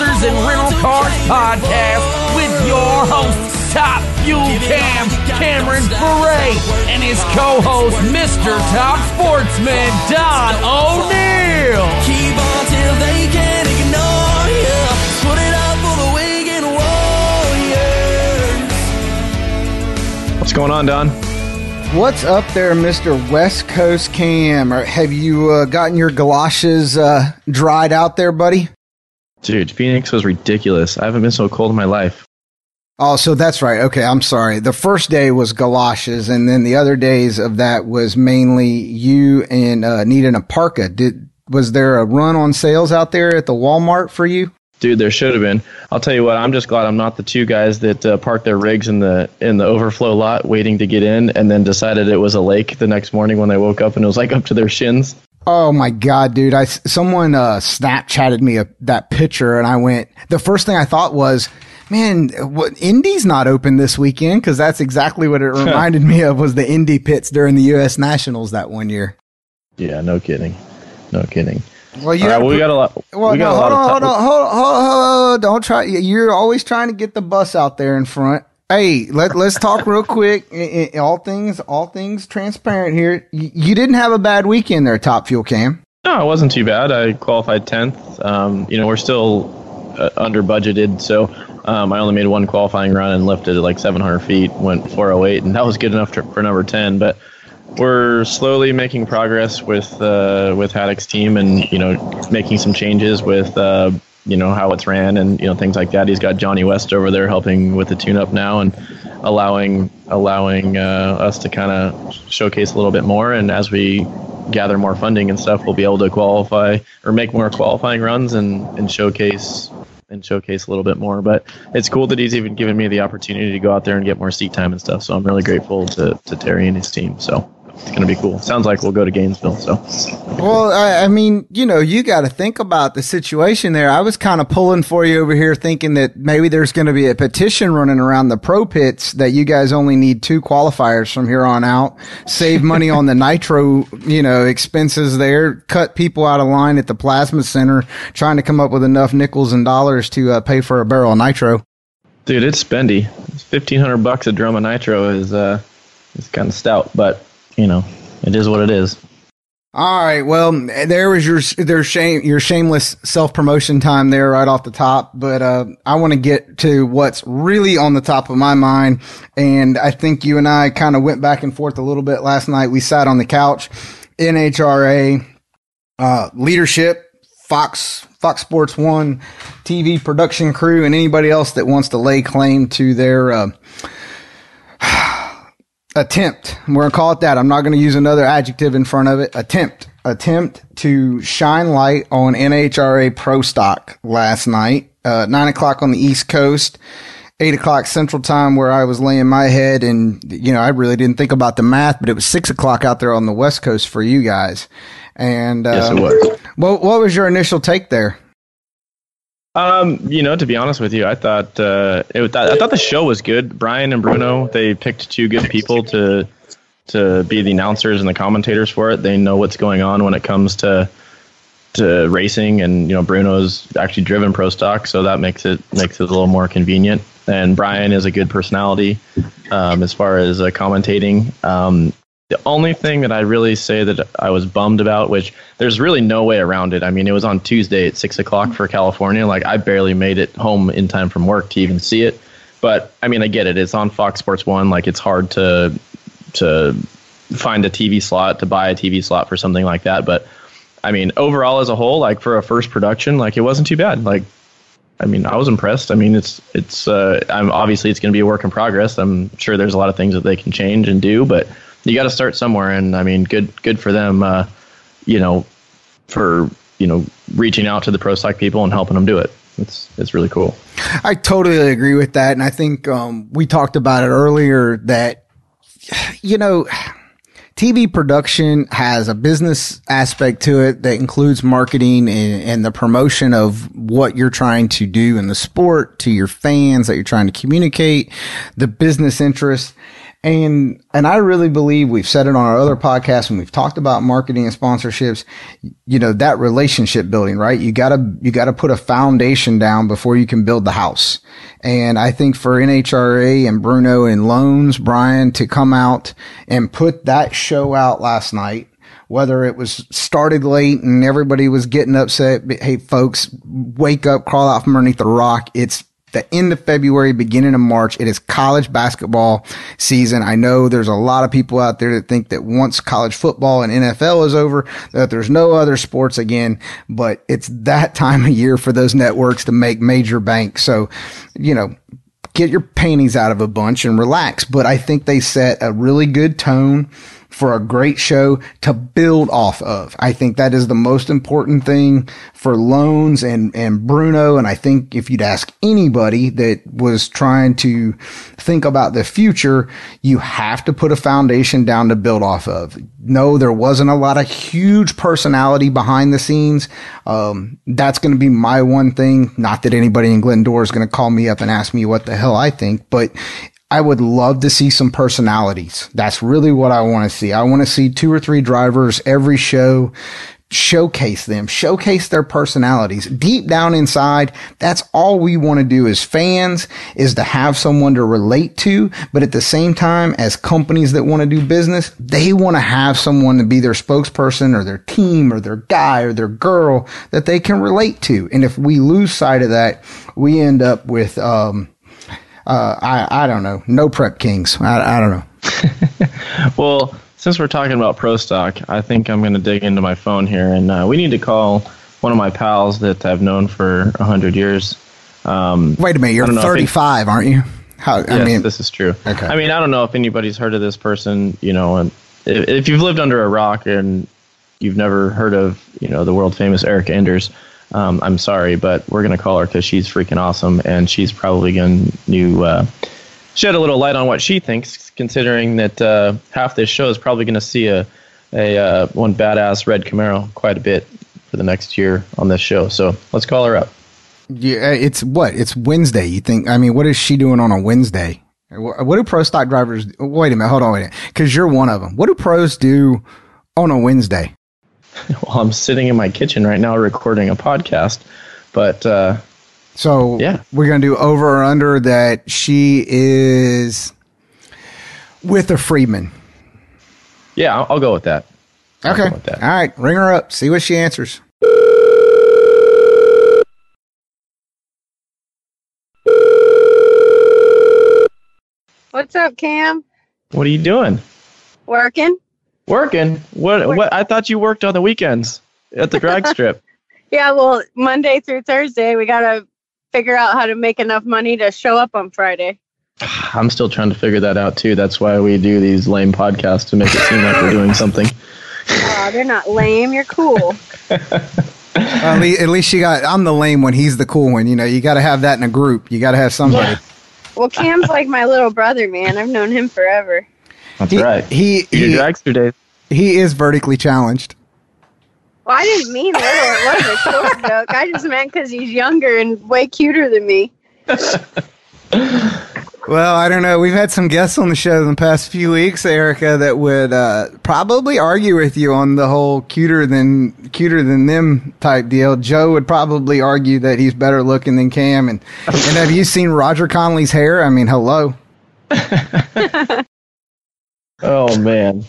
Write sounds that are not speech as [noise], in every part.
Racers and Rental Cars podcast with your host, Top Fuel Cam Cameron Ferré, and his co-host, Mr. Top Sportsman Don O'Neill. Keep on till they can't ignore you. Put it up for the Wigan Warriors. What's going on, Don? What's up there, Mr. West Coast Cam? Or have you uh, gotten your galoshes uh, dried out there, buddy? Dude, Phoenix was ridiculous. I haven't been so cold in my life. Oh, so that's right. Okay, I'm sorry. The first day was galoshes, and then the other days of that was mainly you and uh, needing a parka. Did was there a run on sales out there at the Walmart for you? Dude, there should have been. I'll tell you what. I'm just glad I'm not the two guys that uh, parked their rigs in the in the overflow lot, waiting to get in, and then decided it was a lake the next morning when they woke up and it was like up to their shins. Oh my god, dude! I someone uh, Snapchatted me a, that picture, and I went. The first thing I thought was, man, what Indy's not open this weekend because that's exactly what it [laughs] reminded me of was the Indy pits during the U.S. Nationals that one year. Yeah, no kidding, no kidding. Well, you All right, gotta well, we got a lot. Well, we got no, a lot hold on, of hold on, hold on, hold on, hold on. Don't try. You're always trying to get the bus out there in front. Hey, let let's talk real quick. All things, all things transparent here. You, you didn't have a bad weekend there, Top Fuel Cam. No, it wasn't too bad. I qualified tenth. Um, you know, we're still uh, under budgeted, so um, I only made one qualifying run and lifted at like 700 feet, went 408, and that was good enough to, for number 10. But we're slowly making progress with uh, with Haddock's team, and you know, making some changes with uh, you know how it's ran and you know things like that. He's got Johnny West over there helping with the tune-up now, and allowing allowing uh, us to kind of showcase a little bit more. And as we gather more funding and stuff, we'll be able to qualify or make more qualifying runs and, and showcase and showcase a little bit more. But it's cool that he's even given me the opportunity to go out there and get more seat time and stuff. So I'm really grateful to, to Terry and his team. So it's going to be cool. Sounds like we'll go to Gainesville. So Well, I, I mean, you know, you got to think about the situation there. I was kind of pulling for you over here, thinking that maybe there's going to be a petition running around the pro pits that you guys only need two qualifiers from here on out. Save money on the [laughs] nitro, you know, expenses there. Cut people out of line at the plasma center, trying to come up with enough nickels and dollars to uh, pay for a barrel of nitro. dude, it's spendy. Fifteen hundred bucks a drum of nitro is uh is kind of stout, but you know it is what it is. All right. Well, there was your their shame your shameless self promotion time there right off the top. But uh, I want to get to what's really on the top of my mind, and I think you and I kind of went back and forth a little bit last night. We sat on the couch, NHRA uh, leadership, Fox Fox Sports One TV production crew, and anybody else that wants to lay claim to their. Uh, attempt. We're gonna call it that. I'm not gonna use another adjective in front of it. Attempt. Attempt to shine light on NHRA Pro Stock last night. Uh, nine o'clock on the East Coast, eight o'clock Central Time, where I was laying my head, and you know I really didn't think about the math, but it was six o'clock out there on the West Coast for you guys. And uh, Yes, it was. What what was your initial take there? Um, you know, to be honest with you, I thought uh, it I thought the show was good. Brian and Bruno, they picked two good people to to be the announcers and the commentators for it. They know what's going on when it comes to to racing, and you know, Bruno's actually driven pro stock, so that makes it makes it a little more convenient. And Brian is a good personality um, as far as uh, commentating. Um, the only thing that I really say that I was bummed about, which there's really no way around it. I mean, it was on Tuesday at six o'clock for California. Like I barely made it home in time from work to even see it. But I mean, I get it. It's on Fox Sports One. Like it's hard to to find a TV slot to buy a TV slot for something like that. But I mean, overall as a whole, like for a first production, like it wasn't too bad. Like I mean, I was impressed. I mean, it's it's uh, I'm obviously it's going to be a work in progress. I'm sure there's a lot of things that they can change and do, but you got to start somewhere. And I mean, good good for them. Uh, you know, for you know reaching out to the pro stock people and helping them do it. It's it's really cool. I totally agree with that, and I think um, we talked about it earlier that you know. TV production has a business aspect to it that includes marketing and, and the promotion of what you're trying to do in the sport to your fans that you're trying to communicate, the business interest. And and I really believe we've said it on our other podcasts and we've talked about marketing and sponsorships, you know, that relationship building, right? You gotta you gotta put a foundation down before you can build the house. And I think for NHRA and Bruno and Lohnes, Brian, to come out and put that show out last night, whether it was started late and everybody was getting upset, hey folks, wake up, crawl out from underneath the rock. It's the end of February, beginning of March. It is college basketball season. I know there's a lot of people out there that think that once college football and NFL is over, that there's no other sports again, but it's that [laughs] time of year for those networks to make major bank. So, you know, get your panties out of a bunch and relax. But I think they set a really good tone for a great show to build off of. I think that is the most important thing for Lohnes and, and Bruno. And I think if you'd ask anybody that was trying to think about the future, you have to put a foundation down to build off of. No, there wasn't a lot of huge personality behind the scenes. Um, that's going to be my one thing. Not that anybody in Glendora is going to call me up and ask me what the hell I think, but I would love to see some personalities. That's really what I want to see. I want to see two or three drivers every show showcase them, showcase their personalities deep down inside. That's all we want to do as fans is to have someone to relate to. But at the same time, as companies that want to do business, they want to have someone to be their spokesperson or their team or their guy or their girl that they can relate to. And if we lose sight of that, we end up with, um, uh, I, I don't know. No prep kings. I, I don't know. [laughs] well, since we're talking about pro stock, I think I'm going to dig into my phone here, and uh, we need to call one of my pals that I've known for hundred years. Um, Wait a minute, you're 35, aren't you? How? I yes, mean, this is true. Okay. I mean, I don't know if anybody's heard of this person. You know, and if, if you've lived under a rock and you've never heard of, you know, the world famous Erica Enders um, I'm sorry, but we're going to call her because she's freaking awesome, and she's probably going to uh, shed a little light on what she thinks, considering that uh, half this show is probably going to see a, a uh, one badass red Camaro quite a bit for the next year on this show. So let's call her up. Yeah, it's what? It's Wednesday. You think? I mean, what is she doing on a Wednesday? What do pro stock drivers? Wait a minute, hold on, wait because you're one of them. What do pros do on a Wednesday? [laughs] well, I'm sitting in my kitchen right now recording a podcast. But uh, so yeah, we're gonna do over or under that she is with a Freeman. Yeah, I'll, I'll go with that. I'll okay. With that. All right, ring her up. See what she answers. What's up, Cam? What are you doing? Working. Working? What? What? I thought you worked on the weekends at the drag [laughs] strip. yeah, well, Monday through Thursday, we gotta figure out how to make enough money to show up on Friday. [sighs] I'm still trying to figure that out too. That's why we do these lame podcasts to make it seem like we're doing something. [laughs] Oh, they're not lame. You're cool. [laughs] at, least, at least you got. I'm the lame one. He's the cool one. You know, you got to have that in a group. You got to have somebody. Yeah. Well, Cam's like my little brother, man. I've known him forever. That's he, right. He, he Your dragster days. He is vertically challenged. Well, I didn't mean little. It wasn't a short [laughs] joke. I just meant because he's younger and way cuter than me. [laughs] well, I don't know. We've had some guests on the show in the past few weeks, Erica, that would uh, probably argue with you on the whole cuter than cuter than them type deal. Joe would probably argue that he's better looking than Cam. And and have you seen Roger Conley's hair? I mean, hello. [laughs] Oh man.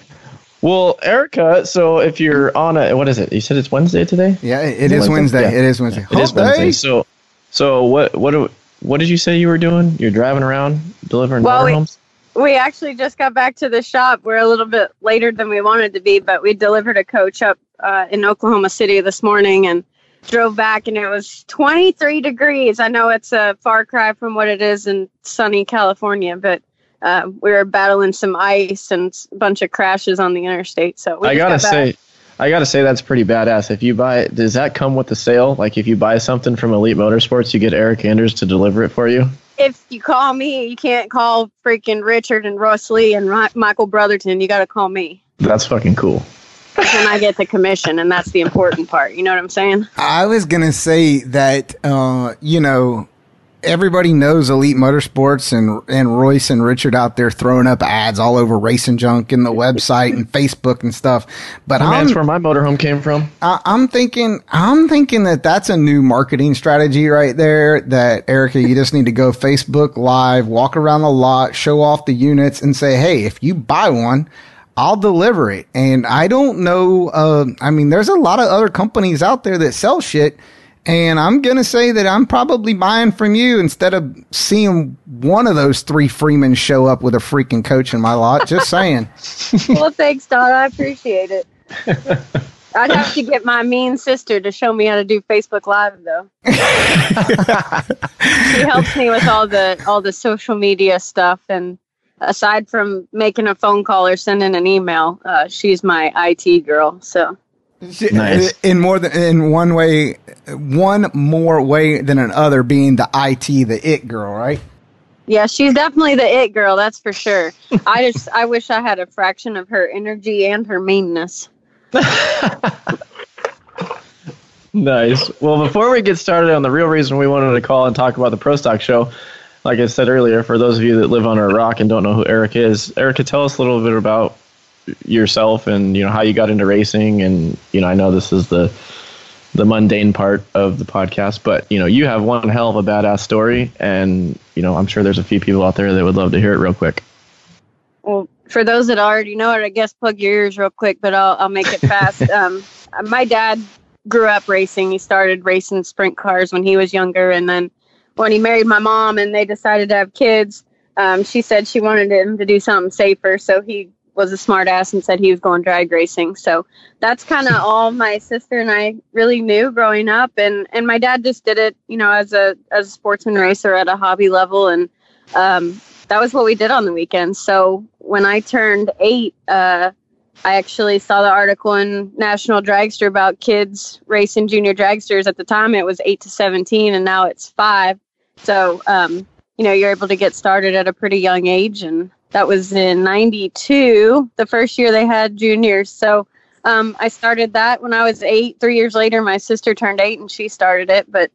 Well, Erica, so if you're on a what is it? You said it's Wednesday today? Yeah, it is Wednesday. Wednesday. Yeah. It is Wednesday. It is Wednesday. So so what what do, what did you say you were doing? You're driving around delivering well, motorhomes? We, we actually just got back to the shop. We're a little bit later than we wanted to be, but we delivered a coach up uh, in Oklahoma City this morning and drove back and it was 23 degrees. I know it's a far cry from what it is in sunny California, but uh, we were battling some ice and a bunch of crashes on the interstate. So I gotta got say, I gotta say that's pretty badass. If you buy, does that come with the sale? Like if you buy something from Elite Motorsports, you get Erica Enders to deliver it for you. If you call me, you can't call freaking Richard and Ross Lee and Michael Brotherton. You got to call me. That's fucking cool. and I get the commission, and that's the important part. You know what I'm saying? I was gonna say that, uh, you know, everybody knows Elite Motorsports and and Royce and Richard out there throwing up ads all over Racing Junk and the website and Facebook and stuff. But I'm that's where my motorhome came from. I, I'm thinking I'm thinking that that's a new marketing strategy right there. That Erica, you just need to go Facebook Live, walk around the lot, show off the units, and say, "Hey, if you buy one." I'll deliver it. And I don't know. Uh, I mean, there's a lot of other companies out there that sell shit. And I'm going to say that I'm probably buying from you instead of seeing one of those three Freemen show up with a freaking coach in my lot. Just saying. [laughs] well, thanks, Don. I appreciate it. I'd have to get my mean sister to show me how to do Facebook Live, though. [laughs] she helps me with all the all the social media stuff, and aside from making a phone call or sending an email, uh, she's my IT girl. So Nice. In more than in one way, one more way than another, being the IT, the it girl, right? yeah, she's definitely the it girl. That's for sure. I just I wish I had a fraction of her energy and her meanness. [laughs] Nice. Well, before we get started on the real reason we wanted to call and talk about the Pro Stock Show, like I said earlier, for those of you that live on a rock and don't know who Eric is, Erica, tell us a little bit about yourself and you know how you got into racing. And you know, I know this is the the mundane part of the podcast, but you know, you have one hell of a badass story, and you know, I'm sure there's a few people out there that would love to hear it real quick. Well, for those that already know it, I guess plug your ears real quick, but I'll I'll make it fast. [laughs] um, my dad grew up racing. He started racing sprint cars when he was younger, and then when he married my mom and they decided to have kids, um, she said she wanted him to do something safer. So he was a smart ass and said he was going drag racing. So that's kind of [laughs] all my sister and I really knew growing up. And, and my dad just did it, you know, as a, as a sportsman racer at a hobby level. And, um, that was what we did on the weekends. So when I turned eight, uh, I actually saw the article in National Dragster about kids racing junior dragsters. At the time, it was eight to 17, and now it's five. So, um, you know, you're able to get started at a pretty young age. And that was in 92, the first year they had juniors. So, um, I started that when I was eight. Three years later, my sister turned eight and she started it. But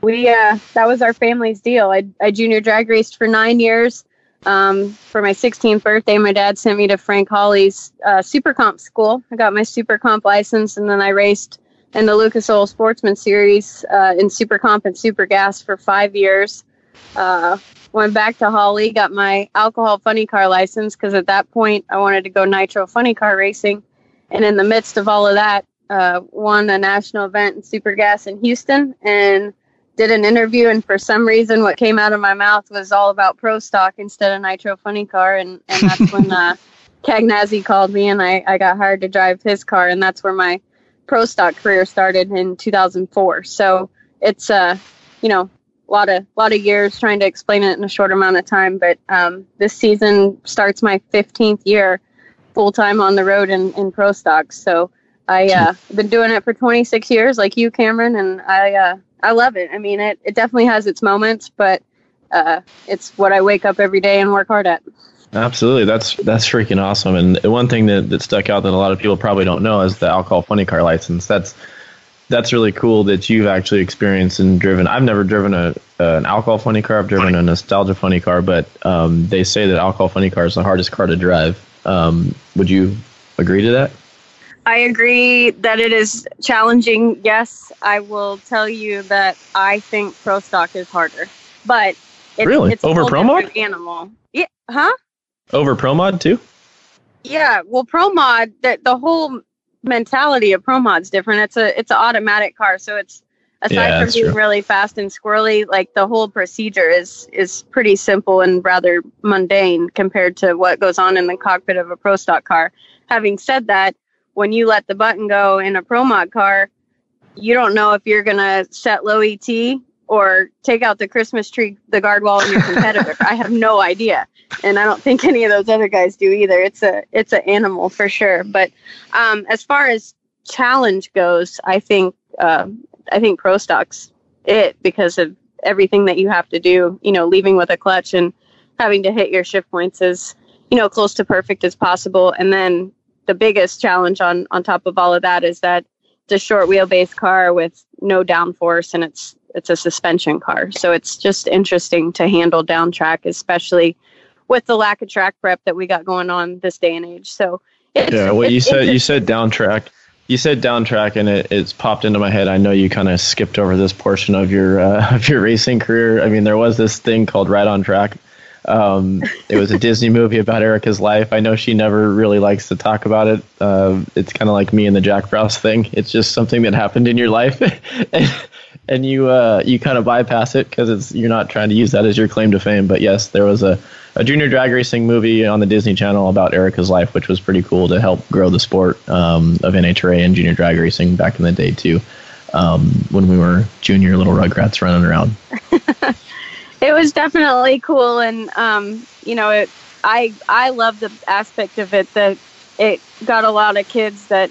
we, uh, that was our family's deal. I, I junior drag raced for nine years. Um, for my 16th birthday, my dad sent me to Frank Hawley's uh, Super Comp school. I got my Super Comp license, and then I raced in the Lucas Oil Sportsman Series uh, in Super Comp and Super Gas for five years. Uh, went back to Hawley, got my alcohol funny car license because at that point I wanted to go nitro funny car racing. And in the midst of all of that, uh, won a national event in Super Gas in Houston and did an interview. And for some reason, what came out of my mouth was all about pro stock instead of nitro funny car. And, and that's [laughs] when uh, Cagnazzi called me and I, I got hired to drive his car. And that's where my pro stock career started in 2004. So it's, uh, you know, a lot of lot of years trying to explain it in a short amount of time. But um, this season starts my 15th year full time on the road in, in pro stocks. So I uh, [laughs] been doing it for 26 years, like you, Cameron, and I uh, I love it. I mean, it it definitely has its moments, but uh, it's what I wake up every day and work hard at. Absolutely, that's that's freaking awesome. And one thing that, that stuck out that a lot of people probably don't know is the alcohol funny car license. That's that's really cool that you've actually experienced and driven. I've never driven a an alcohol funny car. I've driven a nostalgia funny car, but um, they say that alcohol funny car is the hardest car to drive. Um, would you agree to that? I agree that it is challenging. Yes, I will tell you that I think pro stock is harder, but it's, Really? it's Over pro mod? animal. Yeah, huh? Over pro mod too? Yeah, well, pro mod the the whole mentality of pro mod's different. It's a it's an automatic car, so it's aside Yeah, from being true. really fast and squirrely, like the whole procedure is is pretty simple and rather mundane compared to what goes on in the cockpit of a pro stock car. Having said that, when you let the button go in a pro mod car, you don't know if you're gonna set low ET or take out the Christmas tree, the guard wall, and your [laughs] competitor. I have no idea, and I don't think any of those other guys do either. It's a it's an animal for sure. But um, as far as challenge goes, I think uh, I think pro stocks it because of everything that you have to do. You know, leaving with a clutch and having to hit your shift points as you know close to perfect as possible, and then the biggest challenge on on top of all of that is that it's a short wheelbase car with no downforce and it's it's a suspension car. So it's just interesting to handle down track, especially with the lack of track prep that we got going on this day and age. So it's, Yeah, well, you said you said down track. You said down track, and it, it's popped into my head. I know you kind of skipped over this portion of your uh, [laughs] of your racing career. I mean, there was this thing called Right on Track. Um, it was a Disney movie about Erica's life. I know she never really likes to talk about it. Uh, it's kind of like me and the Jack Frost thing. It's just something that happened in your life, [laughs] and, and you uh, you kind of bypass it because it's you're not trying to use that as your claim to fame. But yes, there was a a junior drag racing movie on the Disney Channel about Erica's life, which was pretty cool to help grow the sport um, of NHRA and junior drag racing back in the day too, um, when we were junior little rugrats running around. [laughs] it was definitely cool and um, you know it, i i love the aspect of it that it got a lot of kids that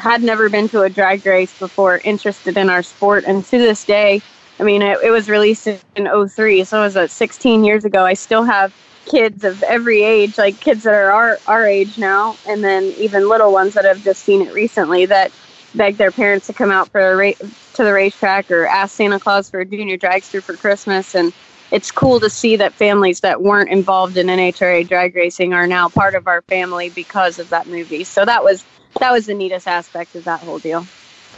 had never been to a drag race before interested in our sport and to this day i mean it, it was released in 03 so it was uh, 16 years ago. I still have kids of every age like kids that are our, our age now and then even little ones that have just seen it recently that beg their parents to come out for a ra- to the racetrack or ask santa claus for a junior dragster for christmas and it's cool to see that families that weren't involved in NHRA drag racing are now part of our family because of that movie. So that was that was the neatest aspect of that whole deal.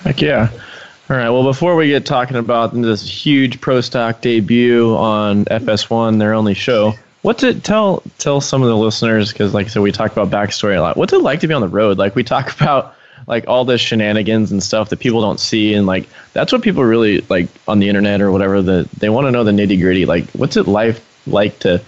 Heck yeah. All right. Well, before we get talking about this huge pro stock debut on FS1, their only show, what's it tell tell some of the listeners because, like I said, we talk about backstory a lot. What's it like to be on the road? Like we talk [laughs] about like all the shenanigans and stuff that people don't see, and like that's what people really like on the internet or whatever. That they want to know the nitty gritty. Like, what's it life like to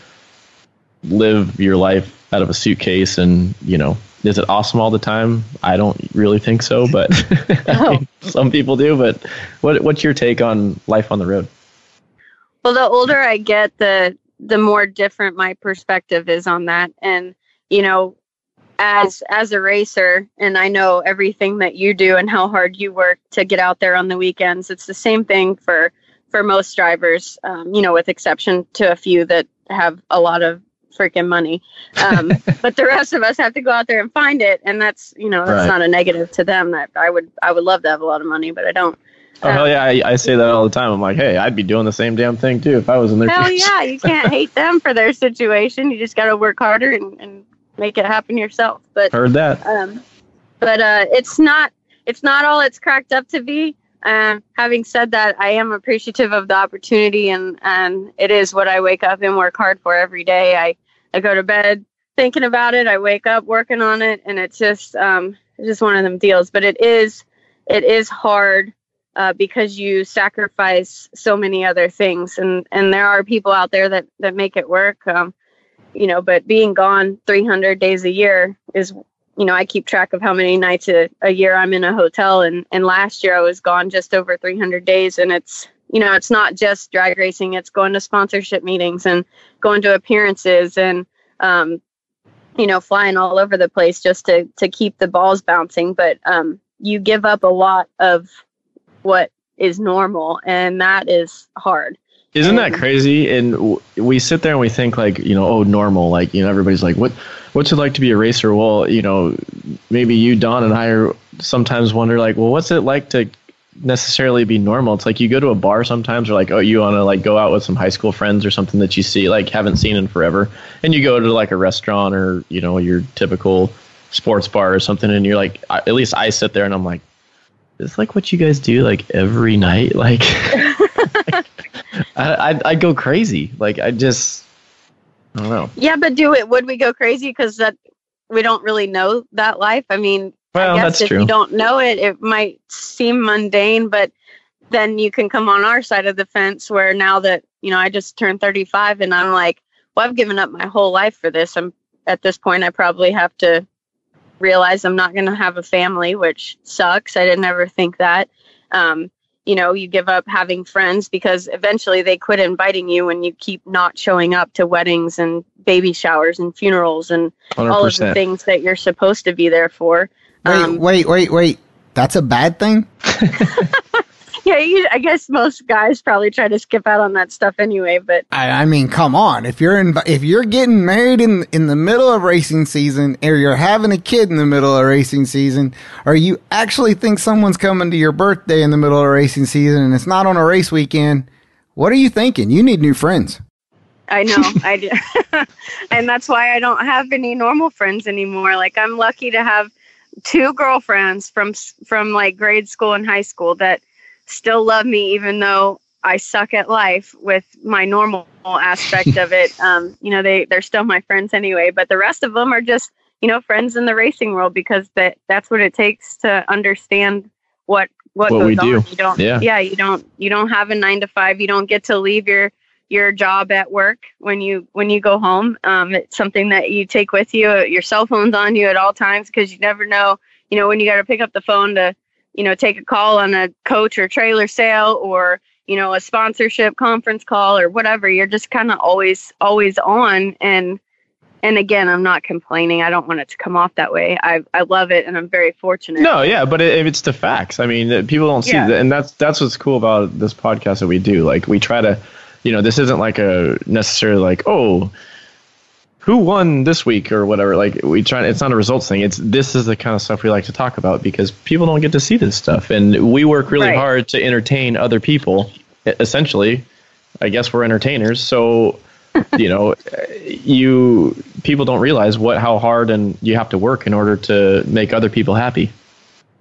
live your life out of a suitcase and you know is it awesome all the time i don't really think so but [laughs] [laughs] I mean, some people do but what what's your take on life on the road Well, the older I get, the the more different my perspective is on that. And you know, as as a racer, and I know everything that you do and how hard you work to get out there on the weekends. It's the same thing for for most drivers. Um, you know, with exception to a few that have a lot of freaking money. Um, [laughs] but the rest of us have to go out there and find it, and that's you know that's Right. not a negative to them. That I would I would love to have a lot of money, but I don't. oh hell yeah I, I say that all the time i'm like hey i'd be doing the same damn thing too if i was in their Hell shoes. yeah, you can't hate them for their situation. You just got to work harder and, and make it happen yourself. But heard that um, but uh, it's not it's not all it's cracked up to be. Um, having said that, I am appreciative of the opportunity, and and it is what I wake up and work hard for every day. I I go to bed thinking about it. I wake up working on it, and it's just um, it's just one of them deals. But it is it is hard uh, because you sacrifice so many other things, and and there are people out there that that make it work. Um, you know, but being gone 300 days a year is you know, I keep track of how many nights a, a year I'm in a hotel and, and last year I was gone just over 300 days and it's, you know, it's not just drag racing, it's going to sponsorship meetings and going to appearances and, um, you know, flying all over the place just to, to keep the balls bouncing. But, um, you give up a lot of what is normal and that is hard. Isn't that um, crazy? And w- we sit there and we think like, you know, oh, normal. Like, you know, everybody's like, what, what's it like to be a racer? Well, you know, maybe you, Don, and I are sometimes wonder like, well, what's it like to necessarily be normal? It's like you go to a bar sometimes, or like, oh, you want to like go out with some high school friends or something that you see like haven't seen in forever, and you go to like a restaurant or you know your typical sports bar or something, and you're like, at least I sit there and I'm like, it's like what you guys do like every night, like. [laughs] [laughs] [laughs] I, I'd, I'd go crazy. Like I just, I don't know. Yeah, but do it. Would we go crazy because that we don't really know that life? I mean, Well, I guess that's if true. you don't know it, it might seem mundane, but then you can come on our side of the fence where now that you know I just turned 35 and I'm like, well, I've given up my whole life for this. I'm at this point, I probably have to realize I'm not going to have a family, which sucks. I didn't ever think that. Um, you know, you give up having friends because eventually they quit inviting you when you keep not showing up to weddings and baby showers and funerals and Hundred all of the things that you're supposed to be there for. Wait, Um, wait, wait, wait. That's a bad thing? [laughs] yeah, you, I guess most guys probably try to skip out on that stuff anyway. But I, I mean, come on. If you're in, if you're getting married in in the middle of racing season, or you're having a kid in the middle of racing season, or you actually think someone's coming to your birthday in the middle of racing season, and it's not on a race weekend, what are you thinking? You need new friends. I know [laughs] I do, [laughs] and that's why I don't have any normal friends anymore. Like I'm lucky to have two girlfriends from from like grade school and high school that still love me even though I suck at life with my normal aspect of it. [laughs] Um, you know, they they're still my friends anyway, but the rest of them are just you know friends in the racing world because that that's what it takes to understand what what, What goes on. do. You don't Yeah. yeah you don't you don't have a nine to five. You don't get to leave your your job at work when you when you go home. Um, it's something that you take with you. Your cell phone's on you at all times because you never know. You know when you got to pick up the phone to you know take a call on a coach or trailer sale or you know a sponsorship conference call or whatever. You're just kind of always always on and. And again, I'm not complaining. I don't want it to come off that way. I, I love it, and I'm very fortunate. No, yeah, but it, it's the facts. I mean, people don't see Yeah. that, and that's that's what's cool about this podcast that we do. Like, we try to, you know, this isn't like a necessarily like, oh, who won this week or whatever. Like, we try. It's not a results thing. It's this is the kind of stuff we like to talk about because people don't get to see this stuff, and we work really Right. hard to entertain other people. Essentially, I guess we're entertainers, so. [laughs] you know, you people don't realize what how hard and you have to work in order to make other people happy.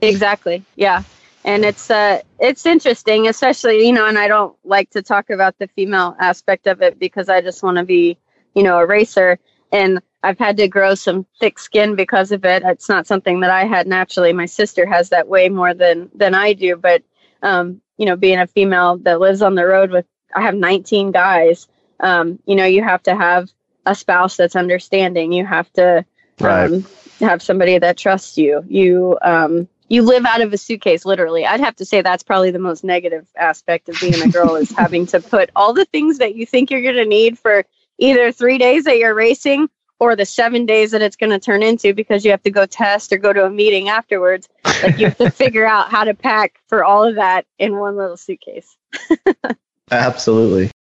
Exactly. Yeah. And it's uh it's interesting, especially, you know, and I don't like to talk about the female aspect of it because I just want to be, you know, a racer and I've had to grow some thick skin because of it. It's not something that I had naturally. My sister has that way more than than I do, but um, you know, being a female that lives on the road with I have 19 guys, um, you know, you have to have a spouse that's understanding. You have to Right. um, have somebody that trusts you. You um, you live out of a suitcase, literally. I'd have to say that's probably the most negative aspect of being a girl is [laughs] having to put all the things that you think you're going to need for either three days that you're racing or the seven days that it's going to turn into because you have to go test or go to a meeting afterwards. Like you have to [laughs] figure out how to pack for all of that in one little suitcase. [laughs] Absolutely.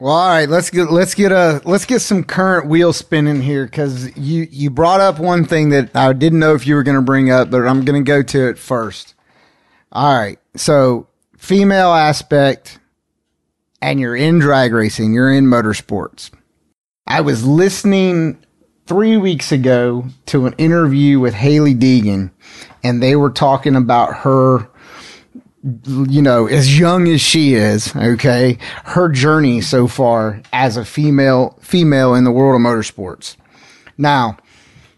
Well, all right, let's get let's get a let's get some current wheel spinning here because you you brought up one thing that I didn't know if you were going to bring up, but I'm going to go to it first. All right, so female aspect, and you're in drag racing, you're in motorsports. I was listening three weeks ago to an interview with Hailie Deegan, and they were talking about her you know, as young as she is, okay, her journey so far as a female female in the world of motorsports. Now,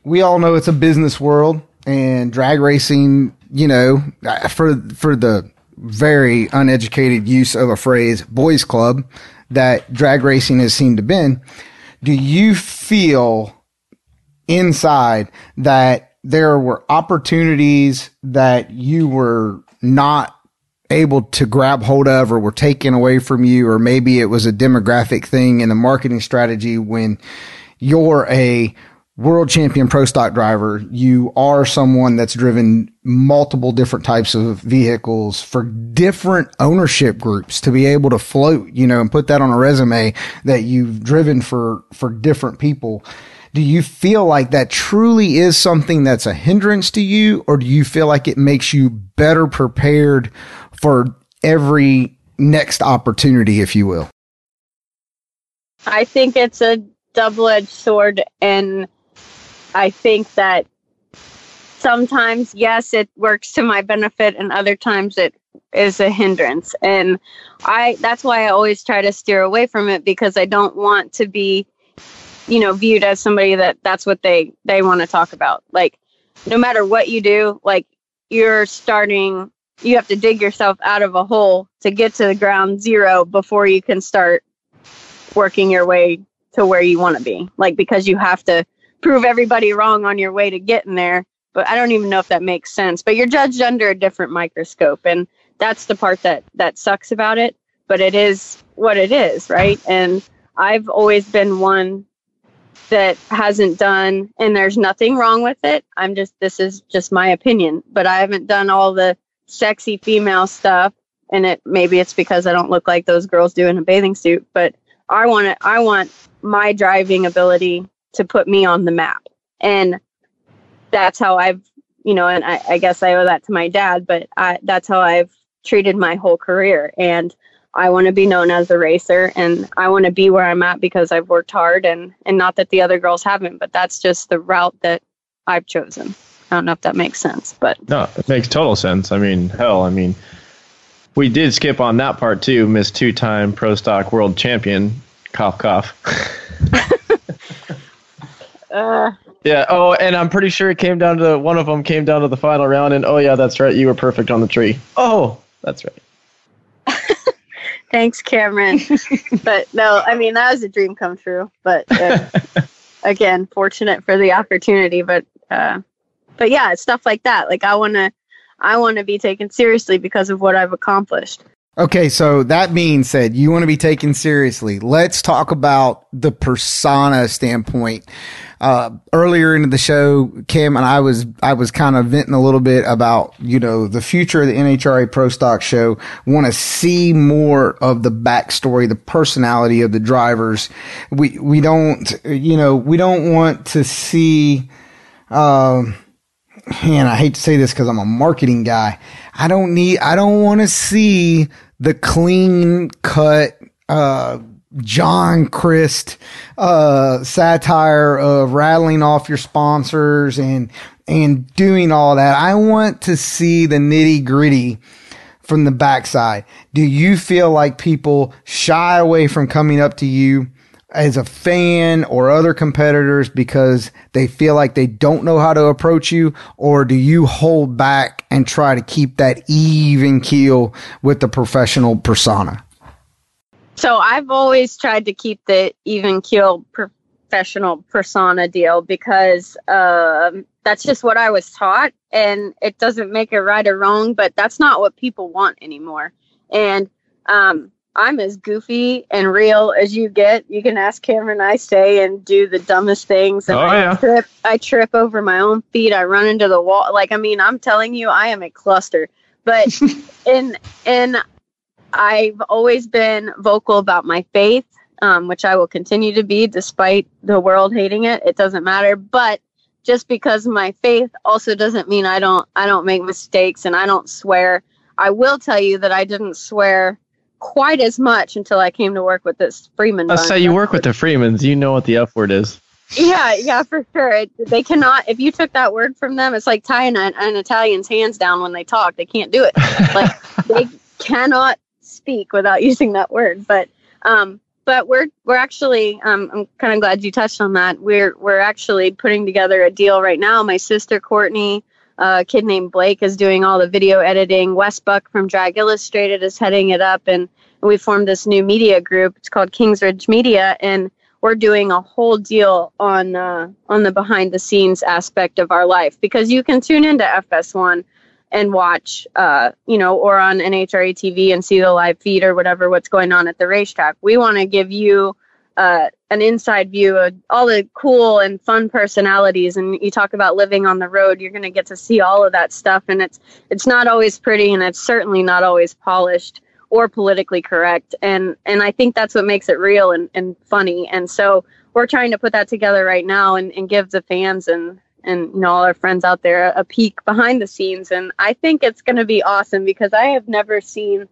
we all know it's a business world and drag racing, you know, uh, for for the very uneducated use of a phrase boys club that drag racing has seemed to been, do you feel inside that there were opportunities that you were not able to grab hold of or were taken away from you, or maybe it was a demographic thing in a marketing strategy when you're a world champion pro stock driver, you are someone that's driven multiple different types of vehicles for different ownership groups to be able to float, you know, and put that on a resume that you've driven for, for different people. Do you feel like that truly is something that's a hindrance to you, or do you feel like it makes you better prepared for every next opportunity, if you will? I think it's a double edged sword, and I think that sometimes, yes, it works to my benefit, and other times it is a hindrance. And I that's why I always try to steer away from it because I don't want to be, you know, viewed as somebody that that's what they they want to talk about. Like, no matter what you do, like you're starting. You have to dig yourself out of a hole to get to the ground zero before you can start working your way to where you want to be. Like because you have to prove everybody wrong on your way to getting there. But I don't even know if that makes sense. But you're judged under a different microscope, and that's the part that that sucks about it. But it is what it is, right? And I've always been one that hasn't done, and there's nothing wrong with it. I'm just this is just my opinion, but I haven't done all the sexy female stuff and it maybe it's because I don't look like those girls do in a bathing suit, but I want it. I want my driving ability to put me on the map. And that's how I've, you know, and I, I guess I owe that to my dad, but I, that's how I've treated my whole career. And I want to be known as a racer and I want to be where I'm at because I've worked hard and, and not that the other girls haven't, but that's just the route that I've chosen. I don't know if that makes sense, but No, it makes total sense. I mean, hell, I mean, we did skip on that part too. Miss two-time pro stock world champion. Cough, cough. [laughs] uh, yeah. Oh, and I'm pretty sure it came down to one of them came down to the final round, and oh yeah, that's right, you were perfect on the tree. Oh, that's right. [laughs] thanks, Cameron. [laughs] but no, I mean, that was a dream come true. But uh, [laughs] again, fortunate for the opportunity. But, uh, but yeah, it's stuff like that. Like I want to, I want to be taken seriously because of what I've accomplished. Okay, so that being said, you want to be taken seriously. Let's talk about the persona standpoint. Uh, earlier into the show, Kim and I was I was kind of venting a little bit about you know the future of the NHRA Pro Stock Show. Want to see more of the backstory, the personality of the drivers. We we don't you know we don't want to see. Um, man, I hate to say this because I'm a marketing guy. I don't need, I don't want to see the clean cut, uh, John Crist, uh, satire of rattling off your sponsors and, and doing all that. I want to see the nitty gritty from the backside. Do you feel like people shy away from coming up to you? As a fan or other competitors because they feel like they don't know how to approach you? Or do you hold back and try to keep that even keel with the professional persona? So i've always tried to keep the even keel professional persona deal because um, that's just what i was taught and it doesn't make it right or wrong but that's not what people want anymore. And um, I'm as goofy and real as you get. You can ask Cameron I stay and do the dumbest things. And Oh, I yeah. trip I trip over my own feet. I run into the wall. Like I mean, I'm telling you, I am a cluster. But [laughs] in in I've always been vocal about my faith, um, which I will continue to be despite the world hating it. It doesn't matter. But just because my faith also doesn't mean I don't I don't make mistakes and I don't swear. I will tell you that I didn't swear quite as much until I came to work with this Freeman. Let's say you work with the Freemans. You know what the F word is. Yeah, yeah, for sure. It, they cannot. If you took that word from them, it's like tying an, an Italian's hands down when they talk. They can't do it. [laughs] Like they cannot speak without [laughs] using that word. But um, but we're we're actually um, I'm kind of glad you touched on that. We're we're actually putting together a deal right now. My sister Courtney, a kid named Blake, is doing all the video editing. Wes Buck from Drag Illustrated is heading it up, and we formed this new media group. It's called Kingsridge Media, and we're doing a whole deal on uh, on the behind the scenes aspect of our life because you can tune into FS1 and watch, uh, you know, or on NHRA TV and see the live feed or whatever what's going on at the racetrack. We want to give you uh, an inside view of all the cool and fun personalities. And you talk about living on the road, you're going to get to see all of that stuff. And it's it's not always pretty, and it's certainly not always polished or politically correct. And and I think that's what makes it real and, and funny. And so we're trying to put that together right now and, and give the fans and and you know all our friends out there a peek behind the scenes and i think it's going to be awesome because i have never seen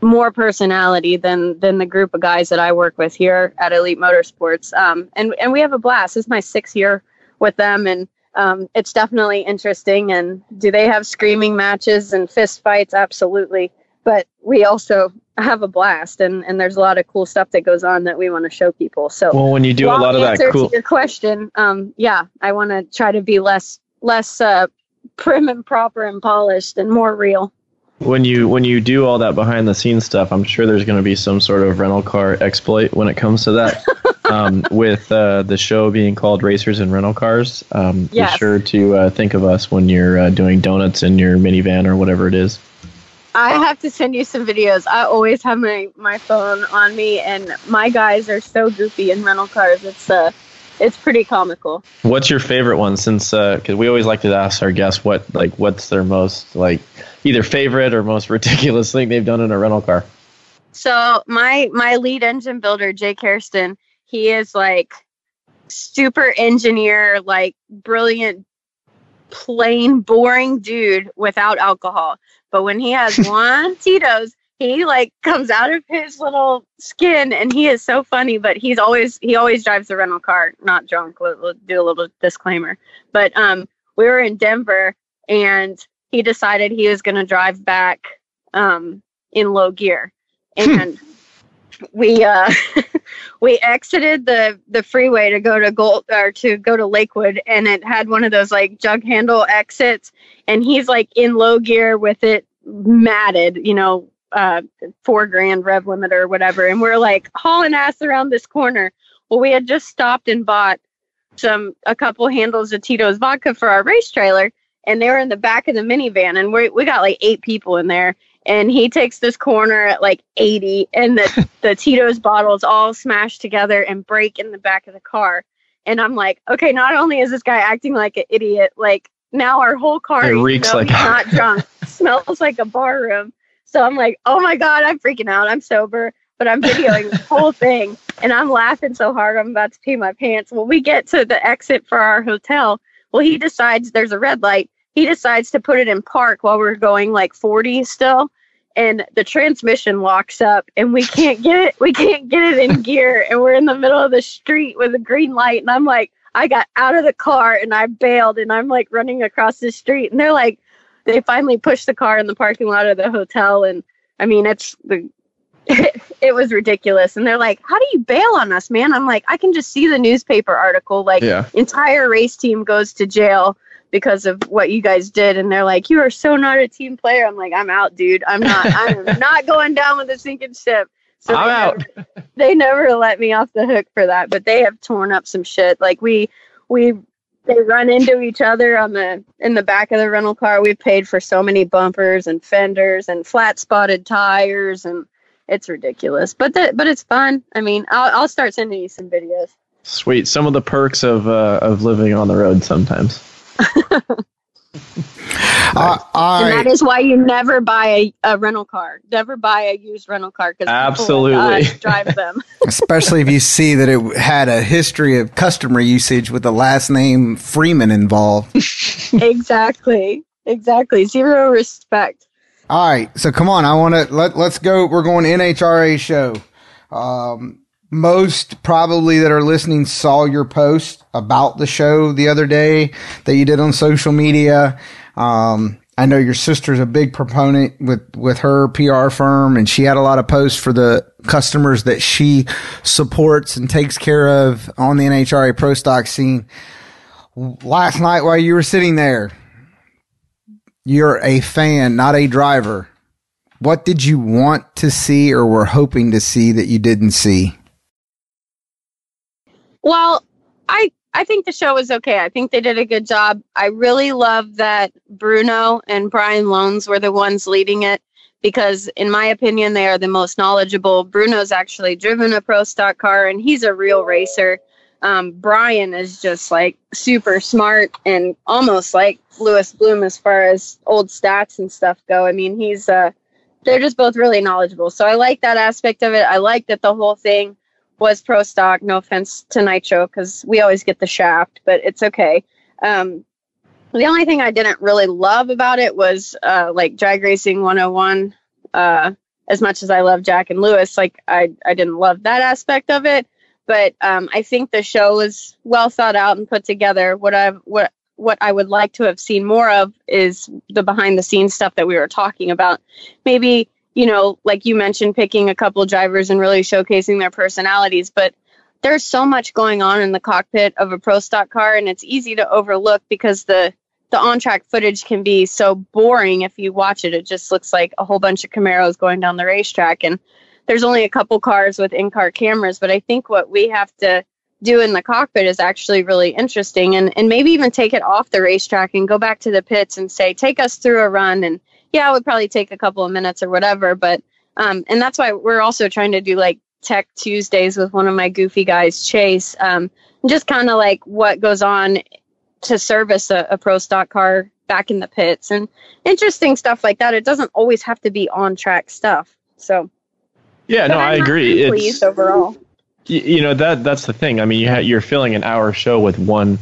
more personality than than the group of guys that i work with here at elite motorsports. Um, and and we have a blast. This is my sixth year with them and um, it's definitely interesting. And do they have screaming matches and fist fights? Absolutely. But we also have a blast and and there's a lot of cool stuff that goes on that we want to show people. So Well, when you do a lot of that cool, to your question um yeah i want to try to be less less uh prim and proper and polished and more real when you when you do all that behind the scenes stuff, I'm sure there's going to be some sort of rental car exploit when it comes to that. [laughs] um, with uh, the show being called Racers and Rental Cars, um, Yes. be sure to uh, think of us when you're uh, doing donuts in your minivan or whatever it is. i have to send you some videos i always have my my phone on me and my guys are so goofy in rental cars it's uh it's pretty comical What's your favorite one? Since because we always like to ask our guests what like what's their most like either favorite or most ridiculous thing they've done in a rental car? So my my lead engine builder, Jake Hairston, he is like super engineer, like brilliant, plain boring dude without alcohol. But when he has [laughs] one Tito's, he like comes out of his little skin and he is so funny but he's always he always drives the rental car not drunk we'll, we'll do a little disclaimer but um we were in denver and he decided he was going to drive back um in low gear. And we uh [laughs] we exited the the freeway to go to gold or to go to lakewood and it had one of those like jug handle exits and he's like in low gear with it matted you know uh, four grand rev limiter or whatever, and we're like hauling ass around this corner. Well, we had just stopped and bought some a couple handles of Tito's vodka for our race trailer, and they were in the back of the minivan, and we we got like eight people in there. And he takes this corner at like 80, and the [laughs] the Tito's bottles all smash together and break in the back of the car. And I'm like, okay, not only is this guy acting like an idiot, like now our whole car It reeks like he's not [laughs] drunk smells like a bar room. So I'm like, oh my God, I'm freaking out. I'm sober, but I'm videoing the whole [laughs] thing and I'm laughing so hard I'm about to pee my pants. Well, we get to the exit for our hotel. Well, he decides there's a red light. He decides to put it in park while we're going like 40 still. And the transmission locks up and we can't get it. We can't get it in gear. And we're in the middle of the street with a green light. And I'm like, I got out of the car and I bailed and I'm like running across the street. And they're like, they finally pushed the car in the parking lot of the hotel and i mean it's the [laughs] it, was ridiculous and they're like how do you bail on us man i'm like i can just see the newspaper article like Yeah. entire race team goes to jail because of what you guys did and they're like you are so not a team player i'm like i'm out dude i'm not i'm [laughs] not going down with a sinking ship so I'm they out. never- they never let me off the hook for that but they have torn up some shit like we we they run into each other on the in the back of the rental car. We've paid for so many bumpers and fenders and flat spotted tires, and it's ridiculous. But the, but it's fun. I mean, I'll I'll start sending you some videos. Sweet. Some of the perks of uh, of living on the road sometimes. Uh, all And right. that is why you never buy a, a rental car. Never buy a used rental car because Absolutely. drive them. [laughs] Especially if you see that it had a history of customer usage with the last name Freeman involved. [laughs] exactly. Exactly. Zero respect. All right, so come on, I want to let let's go. We're going NHRA show. Um, most probably that are listening saw your post about the show the other day that you did on social media. Um, I know your sister's a big proponent with with her PR firm, and she had a lot of posts for the customers that she supports and takes care of on the NHRA Pro Stock scene. Last night, while you were sitting there, you're a fan, not a driver. What did you want to see or were hoping to see that you didn't see? Well, I I think the show was okay. I think they did a good job. I really love that Bruno and Brian Lohnes were the ones leading it because in my opinion they are the most knowledgeable. Bruno's actually driven a pro stock car and he's a real racer. Um, Brian is just like super smart and almost like Lewis Bloom as far as old stats and stuff go. I mean, he's uh they're just both really knowledgeable. So I like that aspect of it. I like that the whole thing was pro stock. No offense to Nitro because we always get the shaft, but it's okay. Um, the only thing I didn't really love about it was uh, like drag racing 101. Uh, as much as I love Jack and Lewis, like I, I didn't love that aspect of it. But um, I think the show was well thought out and put together. What I what what I would like to have seen more of is the behind the scenes stuff that we were talking about. Maybe you know, like you mentioned, picking a couple drivers and really showcasing their personalities. But there's so much going on in the cockpit of a pro stock car, and it's easy to overlook because the the on track footage can be so boring if you watch it. It just looks like a whole bunch of Camaros going down the racetrack, and there's only a couple cars with in car cameras. But I think what we have to do in the cockpit is actually really interesting, and and maybe even take it off the racetrack and go back to the pits and say, take us through a run and yeah, it would probably take a couple of minutes or whatever. But um, and that's why we're also trying to do like Tech Tuesdays with one of my goofy guys, Chase. Um, just kind of like what goes on to service a, a pro stock car back in the pits and interesting stuff like that. It doesn't always have to be on track stuff. So Yeah, no, I'm I agree. It's overall. you know that that's the thing. I mean, you ha- you're filling an hour show with one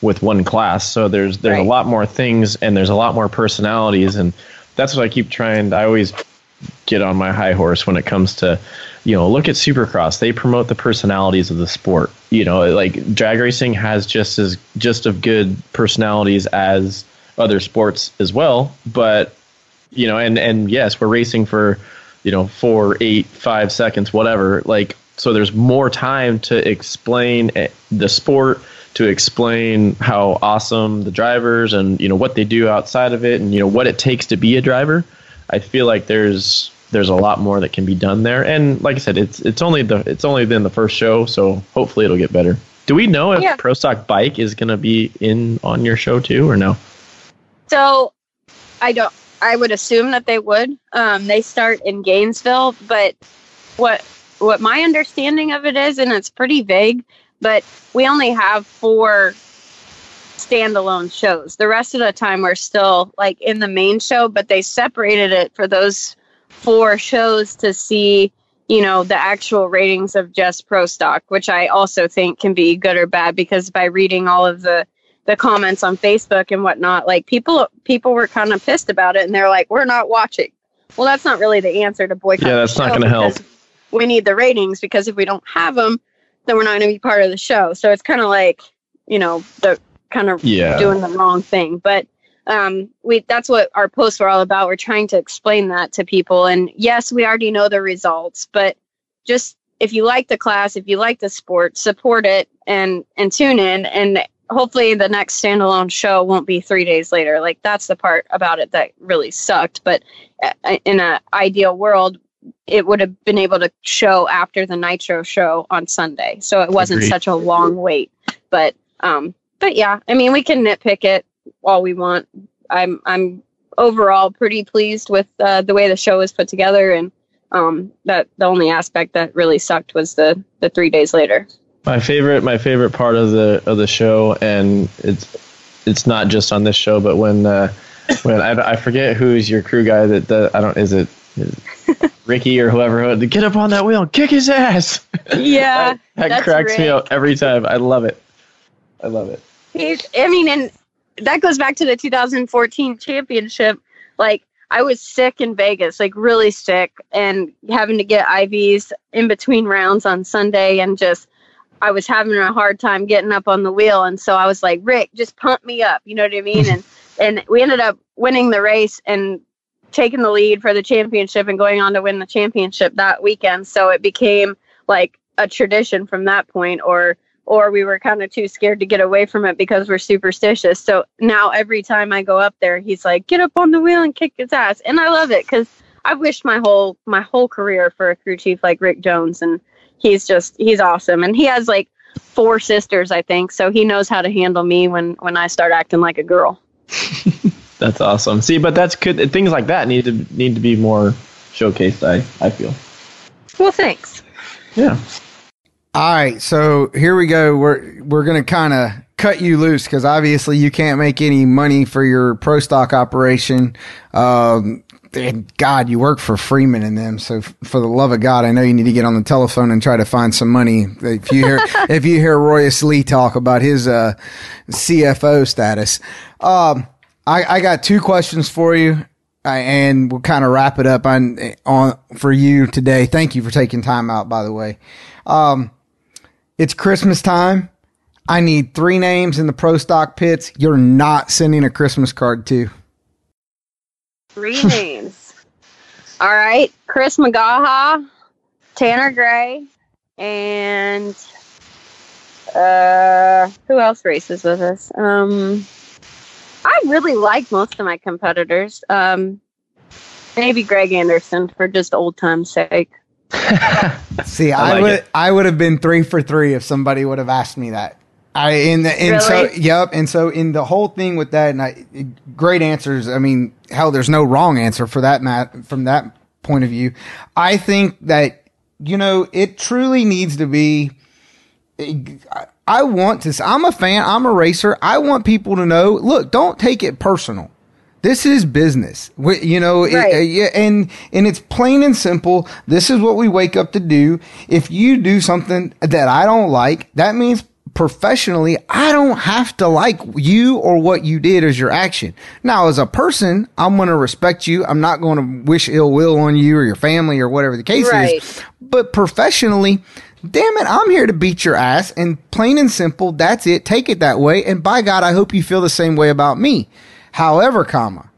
with one class, so there's there's Right. a lot more things and there's a lot more personalities, and that's what I keep trying. I always get on my high horse when it comes to, you know, look at Supercross. They promote the personalities of the sport. You know, like drag racing has just as just of good personalities as other sports as well, but you know, and and yes, we're racing for, you know, four, eight, five seconds, whatever. Like, so there's more time to explain eh, the sport, to explain how awesome the drivers and you know what they do outside of it, and you know what it takes to be a driver. I feel like there's there's a lot more that can be done there, and like I said, it's it's only the it's only been the first show, so hopefully it'll get better. Do we know if Yeah. Pro Stock Bike is going to be in on your show too, or no? So I don't I would assume that they would. Um, they start in Gainesville, but what what my understanding of it is, and it's pretty vague, but we only have four standalone shows. The rest of the time we're still like in the main show, but they separated it for those four shows to see, you know, the actual ratings of just pro stock, which I also think can be good or bad because by reading all of the the comments on Facebook and whatnot, like people people were kind of pissed about it and they're like, We're not watching. Well that's not really the answer to boycott. Yeah, that's not gonna help. We need the ratings because if we don't have them, then we're not going to be part of the show. So it's kind of like, you know, the kind of Yeah. doing the wrong thing. But um, we that's what our posts were all about. We're trying to explain that to people. And yes, we already know the results, but just if you like the class, if you like the sport, support it and and tune in. And hopefully, the next standalone show won't be three days later. Like that's the part about it that really sucked. But uh, in an ideal world, it would have been able to show after the Nitro show on Sunday, so it wasn't Agreed. such a long wait. But um, but yeah, I mean, we can nitpick it all we want. I'm I'm overall pretty pleased with uh, the way the show was put together, and um, that the only aspect that really sucked was the the three days later. My favorite, my favorite part of the of the show, and it's it's not just on this show, but when uh, when I, I forget who's your crew guy that, that I don't is it, is it Ricky or whoever to get up on that wheel and kick his ass. Yeah, [laughs] that that cracks me up every time. I love it. I love it. He's, I mean, and that goes back to the 2014 championship. Like, I was sick in Vegas, like really sick, and having to get IVs in between rounds on Sunday, and just I was having a hard time getting up on the wheel, and so I was like, Rick, just pump me up, you know what I mean? [laughs] and and we ended up winning the race and taking the lead for the championship and going on to win the championship that weekend. So it became like a tradition from that point, or or we were kind of too scared to get away from it because we're superstitious. So now every time I go up there, he's like, "Get up on the wheel and kick his ass," and I love it because I wished my whole my whole career for a crew chief like Rick Jones, and he's just he's awesome, and he has like four sisters, I think, so he knows how to handle me when when I start acting like a girl. [laughs] That's awesome. See, but that's good. Things like that need to need to be more showcased. I I feel. Well, thanks. Yeah. All right, so here we go. We're we're gonna kind of cut you loose because obviously you can't make any money for your pro stock operation. Um, and God, you work for Freeman and them. So f- for the love of God, I know you need to get on the telephone and try to find some money. If you hear [laughs] if you hear Royce Lee talk about his uh, CFO status, um, I, I got two questions for you. I, and we'll kind of wrap it up on on for you today. Thank you for taking time out, by the way. Um, it's Christmas time. I need three names in the pro stock pits. You're not sending a Christmas card to. Three [laughs] names. All right, Chris McGaha, Tanner Gray, and uh, who else races with us? Um, I really like most of my competitors. Um, maybe Greg Anderson for just old time's sake. [laughs] See, I I, like would it. I would have been three for three if somebody would have asked me that. I in the and so yep, and so in the whole thing with that, and I great answers. I mean, hell, there's no wrong answer for that Matt from that point of view. I think that you know it truly needs to be. I want to. I'm a fan. I'm a racer. I want people to know. Look, don't take it personal. This is business. We, you know, it- Right. uh, yeah, and and it's plain and simple. This is what we wake up to do. If you do something that I don't like, that means professionally, I don't have to like you or what you did as your action. Now, as a person, I'm going to respect you. I'm not going to wish ill will on you or your family or whatever the case Right. is. But professionally, damn it, I'm here to beat your ass. And plain and simple, that's it. Take it that way. And by God, I hope you feel the same way about me. However, comma,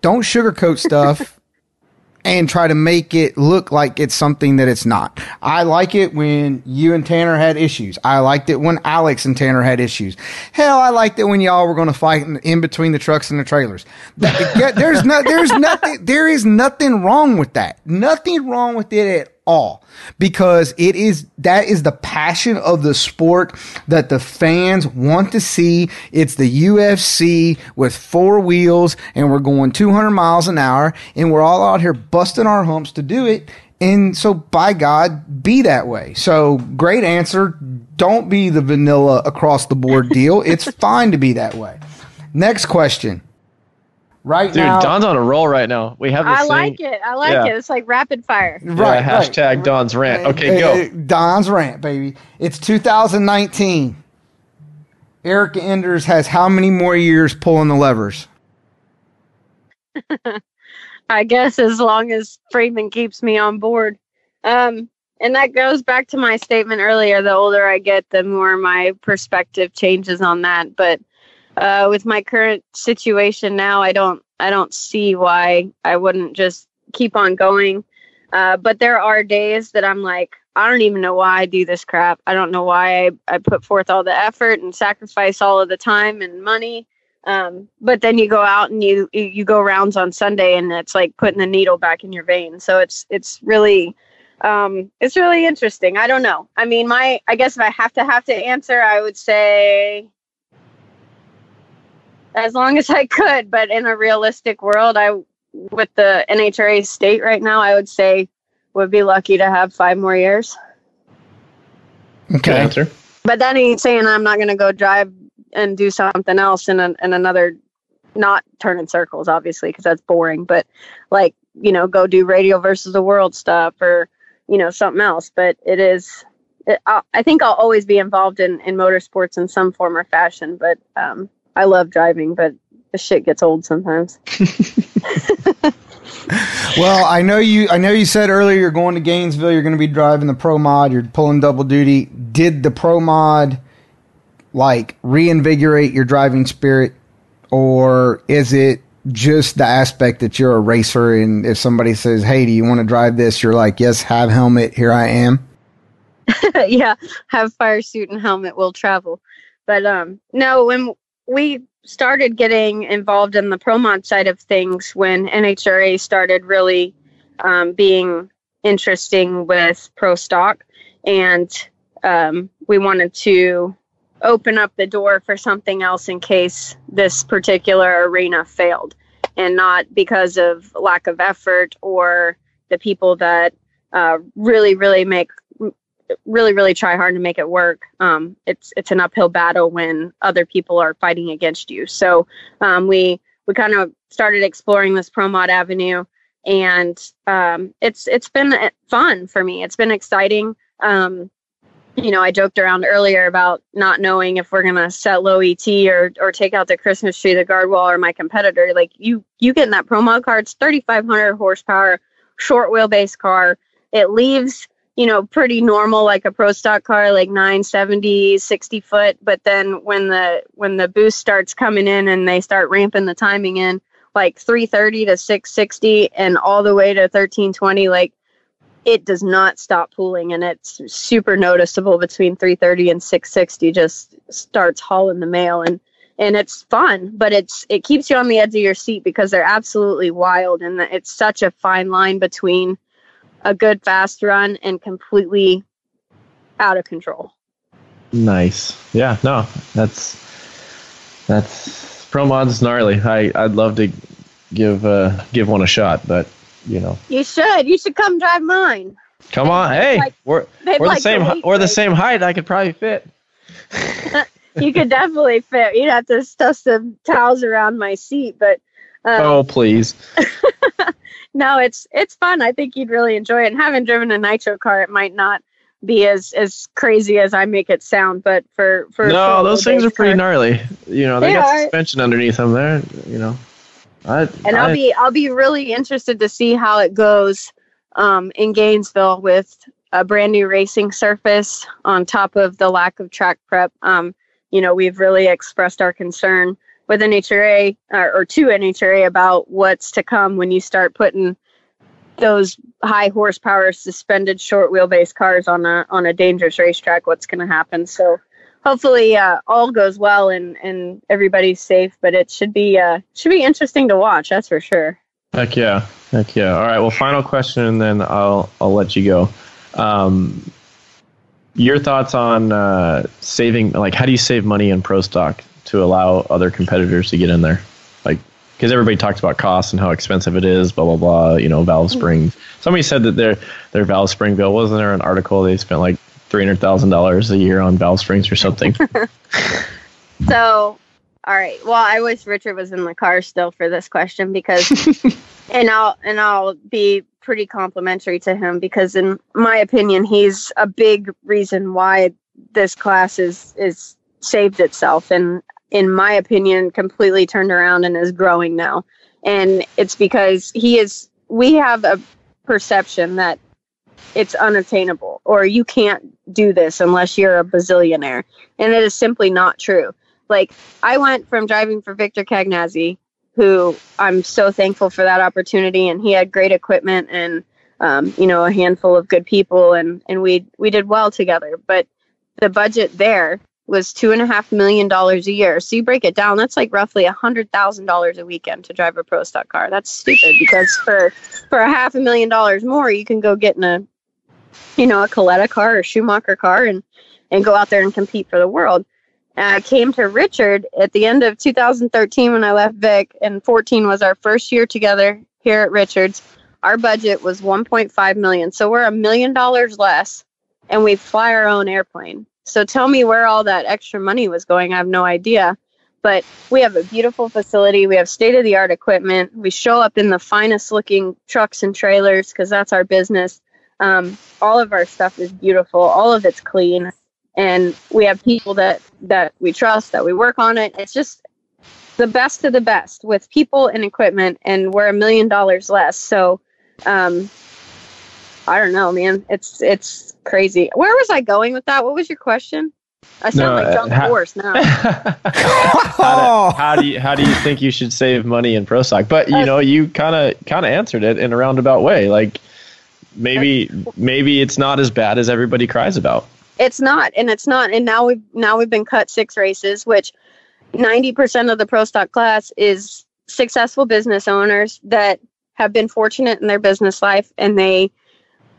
don't sugarcoat stuff [laughs] and try to make it look like it's something that it's not. I like it when you and Tanner had issues. I liked it when Alex and Tanner had issues. Hell, I liked it when y'all were going to fight in, in between the trucks and the trailers. [laughs] That- there's no, there's nothing, there is nothing wrong with that. Nothing wrong with it at all. Because it is that is the passion of the sport that the fans want to see. It's the UFC with four wheels and we're going 200 miles an hour and we're all out here busting our humps to do it. And so by god be that way. So great answer. Don't be the vanilla across the board [laughs] deal. It's fine to be that way. Next question right Dude, now Don's on a roll right now. We have the I same. like it. I like Yeah. it. It's like rapid fire. Yeah, right, right. hashtag Don's rant. Okay, go. Don's rant, baby. It's 2019. Erica Enders has how many more years pulling the levers? [laughs] I guess as long as Freeman keeps me on board. Um, and that goes back to my statement earlier. The older I get, the more my perspective changes on that. But uh, with my current situation now, I don't, I don't see why I wouldn't just keep on going. Uh, but there are days that I'm like, I don't even know why I do this crap. I don't know why I, I put forth all the effort and sacrifice all of the time and money. Um, but then you go out and you you go rounds on Sunday, and it's like putting the needle back in your vein. So it's it's really um, it's really interesting. I don't know. I mean, my I guess if I have to have to answer, I would say as long as I could. But in a realistic world, I with the NHRA state right now, I would say would be lucky to have five more years. Good Okay. answer. But that ain't saying I'm not going to go drive and do something else in, an in another, not turn in circles, obviously, because that's boring. But like, you know, go do radio versus the world stuff or, you know, something else. But it is, it, I, I think I'll always be involved in, in motorsports in some form or fashion. But um, I love driving, but the shit gets old sometimes. [laughs] Well, I know you. I know you said earlier you're going to Gainesville. You're going to be driving the Pro Mod. You're pulling double duty. Did the Pro Mod like reinvigorate your driving spirit, or is it just the aspect that you're a racer? And if somebody says, "Hey, do you want to drive this?" You're like, "Yes, have helmet. Here I am." [laughs] yeah, have fire suit and helmet will travel. But um no, when we started getting involved in the pro mod side of things when NHRA started really um, being interesting with pro stock. And um, we wanted to open up the door for something else in case this particular arena failed. And not because of lack of effort or the people that uh, really really make really really try hard to make it work. Um, it's it's an uphill battle when other people are fighting against you. So um, we we kind of started exploring this pro mod avenue and um, it's it's been uh, fun for me. It's been exciting. Um, you know i joked around earlier about not knowing if we're going to set low et or or take out the christmas tree the guard wall or my competitor. Like you you get in that pro mod car it's 3500 horsepower short wheelbase car. It leaves you know, pretty normal like a pro stock car, like 970, 60 foot. But then when the when the boost starts coming in and they start ramping the timing in, like 330 to 660 and all the way to 1320, like it does not stop pulling. And it's super noticeable between 330 and 660 just starts hauling the mail. And and it's fun but it's it keeps you on the edge of your seat because they're absolutely wild. And it's such a fine line between a good fast run and completely out of control. Nice. Yeah. No, that's that's pro mod's gnarly. I I'd love to give uh give one a shot, but you know, You should. You should come drive mine. come on. Hey, like- we're we're like the same the we're the same height. I could probably fit. [laughs] you could definitely fit. You'd have to stuff some towels around my seat, but um, oh, please. [laughs] no, it's it's fun. I think you'd really enjoy it. And having driven a nitro car, it might not be as as crazy as I make it sound, but for for no, those things are pretty car- gnarly. You know, they, They got are. suspension underneath them. There, you know. I, and I, I'll be I'll be really interested to see how it goes um, in Gainesville with a brand new racing surface on top of the lack of track prep. Um, you know, we've really expressed our concern with NHRA or, or to NHRA about what's to come when you start putting those high horsepower suspended short wheelbase cars on a on a dangerous racetrack. What's going to happen? So hopefully uh, all goes well and and everybody's safe. But it should be uh, should be interesting to watch. That's for sure. Heck yeah, heck yeah. All right. Well, final question, and then I'll I'll let you go. Um, your thoughts on uh, saving? Like, how do you save money in pro stock to allow other competitors to get in there? Like, because everybody talks about costs and how expensive it is, blah blah blah. You know, valve springs. Somebody said that their their valve spring bill wasn't there an article they spent like three hundred thousand dollars a year on valve springs or something. [laughs] [laughs] So, all right. Well, I wish Richard was in the car still for this question because, [laughs] and I'll and I'll be pretty complimentary to him because, in my opinion, he's a big reason why this class is is saved itself and, in my opinion, completely turned around and is growing now. And it's because he is. We have a perception that it's unattainable or you can't do this unless you're a bazillionaire, and it is simply not true like I went from driving for Victor Cagnazzi, who I'm so thankful for that opportunity, and he had great equipment and um, you know a handful of good people, and and we we did well together. But the budget there was two and a half million dollars a year. So you break it down, that's like roughly a hundred thousand dollars a weekend to drive a pro stock car. That's stupid because for for a half a million dollars more, you can go get in a you know a Coletta car or Schumacher car and and go out there and compete for the world. And I came to Richard at the end of 2013 when I left Vic, and 14 was our first year together here at Richards. Our budget was 1.5 million, so we're a million dollars less, and we fly our own airplane. So tell me where all that extra money was going. I have no idea. But we have a beautiful facility. We have state of the art equipment. We show up in the finest looking trucks and trailers because that's our business. Um, all of our stuff is beautiful. All of it's clean and we have people that that we trust that we work on it it's just the best of the best with people and equipment and we're a million dollars less so um i don't know man it's it's crazy where was i going with that what was your question i sound No, like uh, drunk ha- horse now [laughs] how, do, how do you how do you think you should save money in pro stock? But you know, you kind of kind of answered it in a roundabout way. Like maybe maybe it's not as bad as everybody cries about. It's not, and it's not. And now we've now we've been cut six races, which ninety percent of the pro stock class is successful business owners that have been fortunate in their business life and they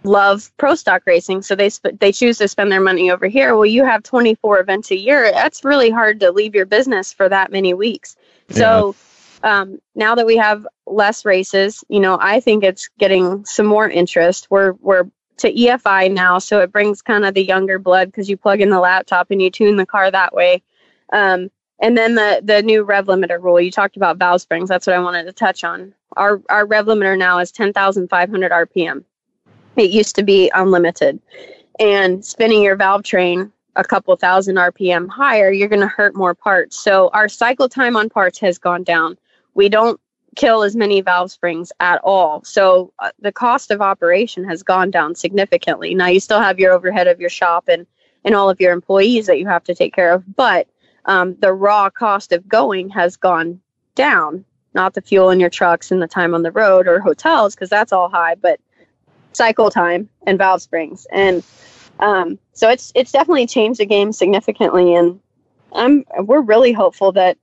love pro stock racing, so they sp- they choose to spend their money over here. Well, you have twenty four events a year. That's really hard to leave your business for that many weeks. So. Um, now that we have less races, you know, I think it's getting some more interest. We're we're to EFI now, so it brings kind of the younger blood because you plug in the laptop and you tune the car that way. Um, and then the the new rev limiter rule. You talked about valve springs. That's what I wanted to touch on. Our our rev limiter now is ten thousand five hundred RPM. It used to be unlimited, and spinning your valve train a couple thousand RPM higher, you're going to hurt more parts. So our cycle time on parts has gone down. We don't kill as many valve springs at all. So uh, the cost of operation has gone down significantly. Now you still have your overhead of your shop and and all of your employees that you have to take care of, but um, the raw cost of going has gone down. Not the fuel in your trucks and the time on the road or hotels because that's all high, but cycle time and valve springs. And um, so it's it's definitely changed the game significantly. And I'm we're really hopeful that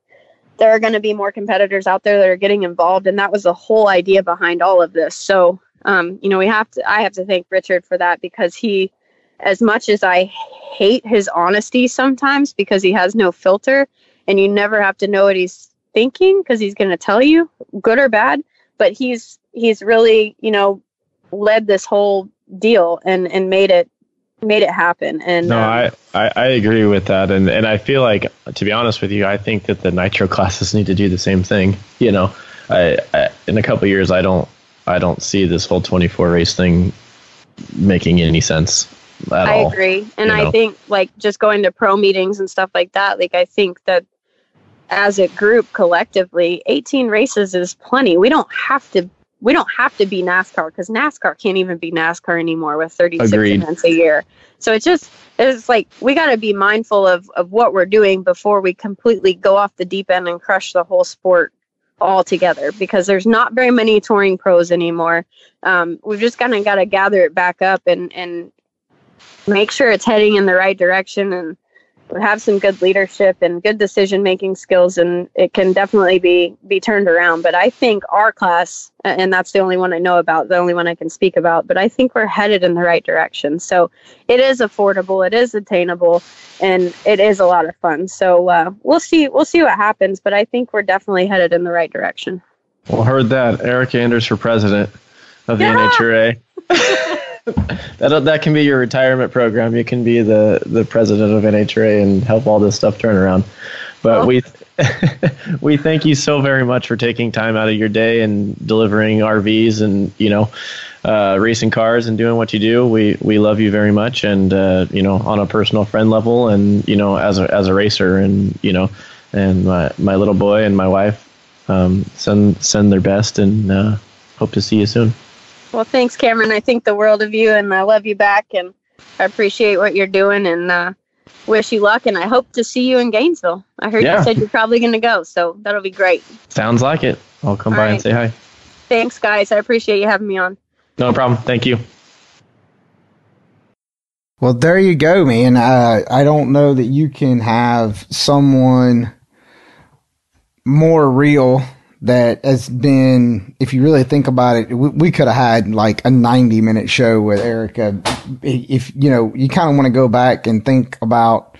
there are going to be more competitors out there that are getting involved. And that was the whole idea behind all of this. So um, you know we have to i have to thank richard for that because he as much as i hate his honesty sometimes because he has no filter and you never have to know what he's thinking because he's going to tell you good or bad but he's he's really you know led this whole deal and and made it made it happen. And No, um, I, I, I agree with that, and and I feel like to be honest with you, I think that the nitro classes need to do the same thing. You know, I, I in a couple years, I don't I don't see this whole 24 race thing making any sense at I all. agree. And you I know? think like just going to pro meetings and stuff like that, like I think that as a group collectively, 18 races is plenty. We don't have to we don't have to be NASCAR because NASCAR can't even be NASCAR anymore with 36 Agreed. events a year. So it's just it's like we got to be mindful of of what we're doing before we completely go off the deep end and crush the whole sport altogether because there's not very many touring pros anymore. Um, we've just kind of got to gather it back up and and make sure it's heading in the right direction and have some good leadership and good decision making skills and it can definitely be be turned around but i think our class and that's the only one i know about the only one i can speak about but i think we're headed in the right direction so it is affordable it is attainable and it is a lot of fun so uh, we'll see we'll see what happens but i think we're definitely headed in the right direction Well, heard that. Erica Enders for president of the Yeah. NHRA. [laughs] that that can be your retirement program. You can be the the president of NHRA and help all this stuff turn around. But Well- we [laughs] we thank you so very much for taking time out of your day and delivering RVs and you know uh, racing cars and doing what you do. We we love you very much, and uh, you know on a personal friend level, and you know as a as a racer, and you know, and my my little boy and my wife um, send send their best, and uh, hope to see you soon. Well thanks cameron i think the world of you and i love you back and i appreciate what you're doing and uh, wish you luck and i hope to see you in gainesville i heard Yeah. you said you're probably going to go so that'll be great Sounds like it. I'll come All by right. and say hi. thanks guys i appreciate you having me on No problem. Thank you. Well, there you go, man. Uh, I don't know that you can have someone more real that has been, if you really think about it, we, we could have had like a 90 minute show with Erica. If, you know, you kind of want to go back and think about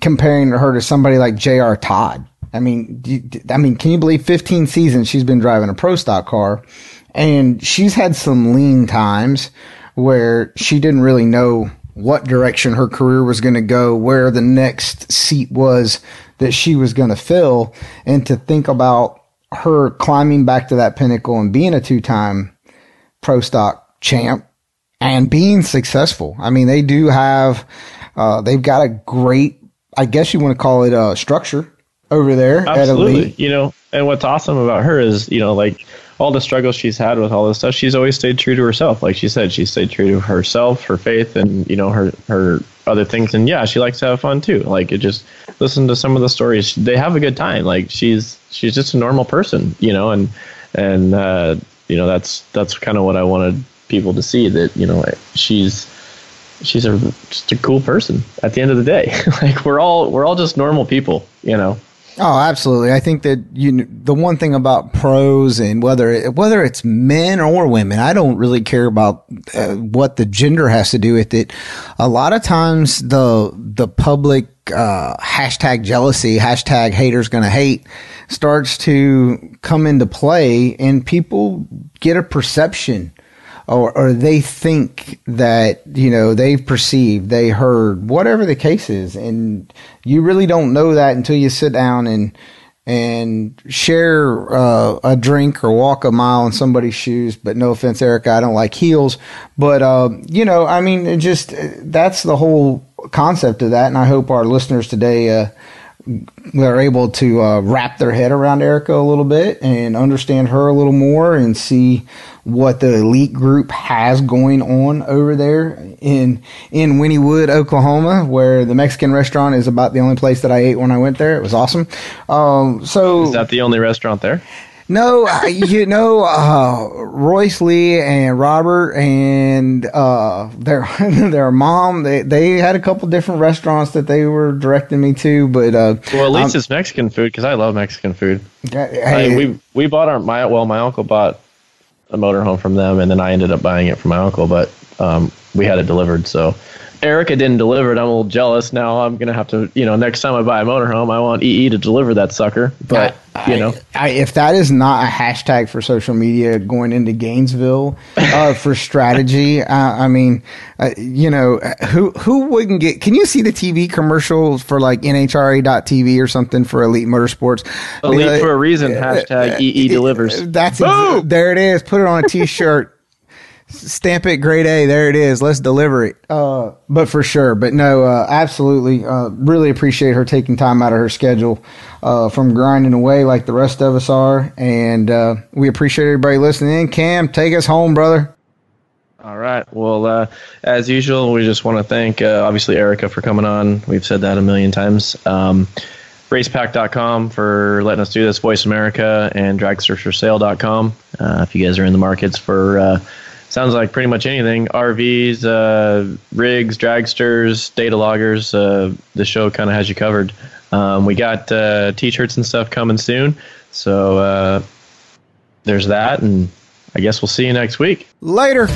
comparing her to somebody like J.R. Todd. I mean, you- I mean, can you believe 15 seasons she's been driving a pro stock car and she's had some lean times where she didn't really know what direction her career was going to go, where the next seat was that she was going to fill, and to think about her climbing back to that pinnacle and being a two time pro stock champ and being successful. I mean, they do have, uh, they've got a great, I guess you want to call it a structure over there at Absolutely. You know, and what's awesome about her is, you know, like all the struggles she's had with all this stuff, she's always stayed true to herself. Like she said, she stayed true to herself, her faith, and you know her her other things. And yeah, she likes to have fun too. Like it just listen to some of the stories. They have a good time. Like she's she's just a normal person, you know, and and uh, you know that's that's kind of what I wanted people to see that you know she's she's a just a cool person at the end of the day. [laughs] like we're all we're all just normal people, you know. Oh, absolutely. I think that you the one thing about pros and whether it, whether it's men or women, I don't really care about uh, what the gender has to do with it. A lot of times the the public uh, hashtag jealousy, hashtag haters gonna hate starts to come into play, and people get a perception or, or they think that you know they've perceived they heard whatever the case is and you really don't know that until you sit down and and share uh, a drink or walk a mile in somebody's shoes. But no offense erica i don't like heels. But uh, you know i mean just that's the whole concept of that. And i hope our listeners today uh, they're able to uh, wrap their head around Erica a little bit and understand her a little more and see what the elite group has going on over there in in Wynnewood, Oklahoma, where the Mexican restaurant is about the only place that I ate when I went there. It was awesome. Um, so Is that the only restaurant there? no, you know, [laughs] uh, Royce Lee and Robert and uh, their [laughs] their mom. They they had a couple different restaurants that they were directing me to, but uh, Well, at least um, it's Mexican food because I love Mexican food. I hey, mean, we we bought our my well, my uncle bought a motorhome from them, and then I ended up buying it from my uncle, but um, we had it delivered. So Erica didn't deliver it. I'm a little jealous. Now I'm gonna have to, you know, next time I buy a motorhome, I want EE to deliver that sucker. But you know, I, if that is not a hashtag for social media going into Gainesville uh, [laughs] for strategy, uh, I mean, uh, you know, who who wouldn't get? Can you see the TV commercials for like NHRA.TV or something for Elite Motorsports? elite Uh, for a reason. Hashtag EE delivers. That's ex- there. It is. Put it on a T-shirt. Stamp it grade A. There it is. Let's deliver it. Uh, but for sure. But no, uh, absolutely. Uh, really appreciate her taking time out of her schedule uh, from grinding away like the rest of us are. And uh, we appreciate everybody listening in. Cam, take us home, brother. All right. Well, uh, as usual, we just want to thank obviously Erica for coming on. We've said that a million times. Um, racepack.com for letting us do this, Voice America, and dragsearchersale.com. Uh, if you guys are in the markets for, sounds like pretty much anything RVs, uh, rigs, dragsters, data loggers, uh, the show kind of has you covered. Um, we got uh, t shirts and stuff coming soon. So uh, there's that. And I guess we'll see you next week. Later.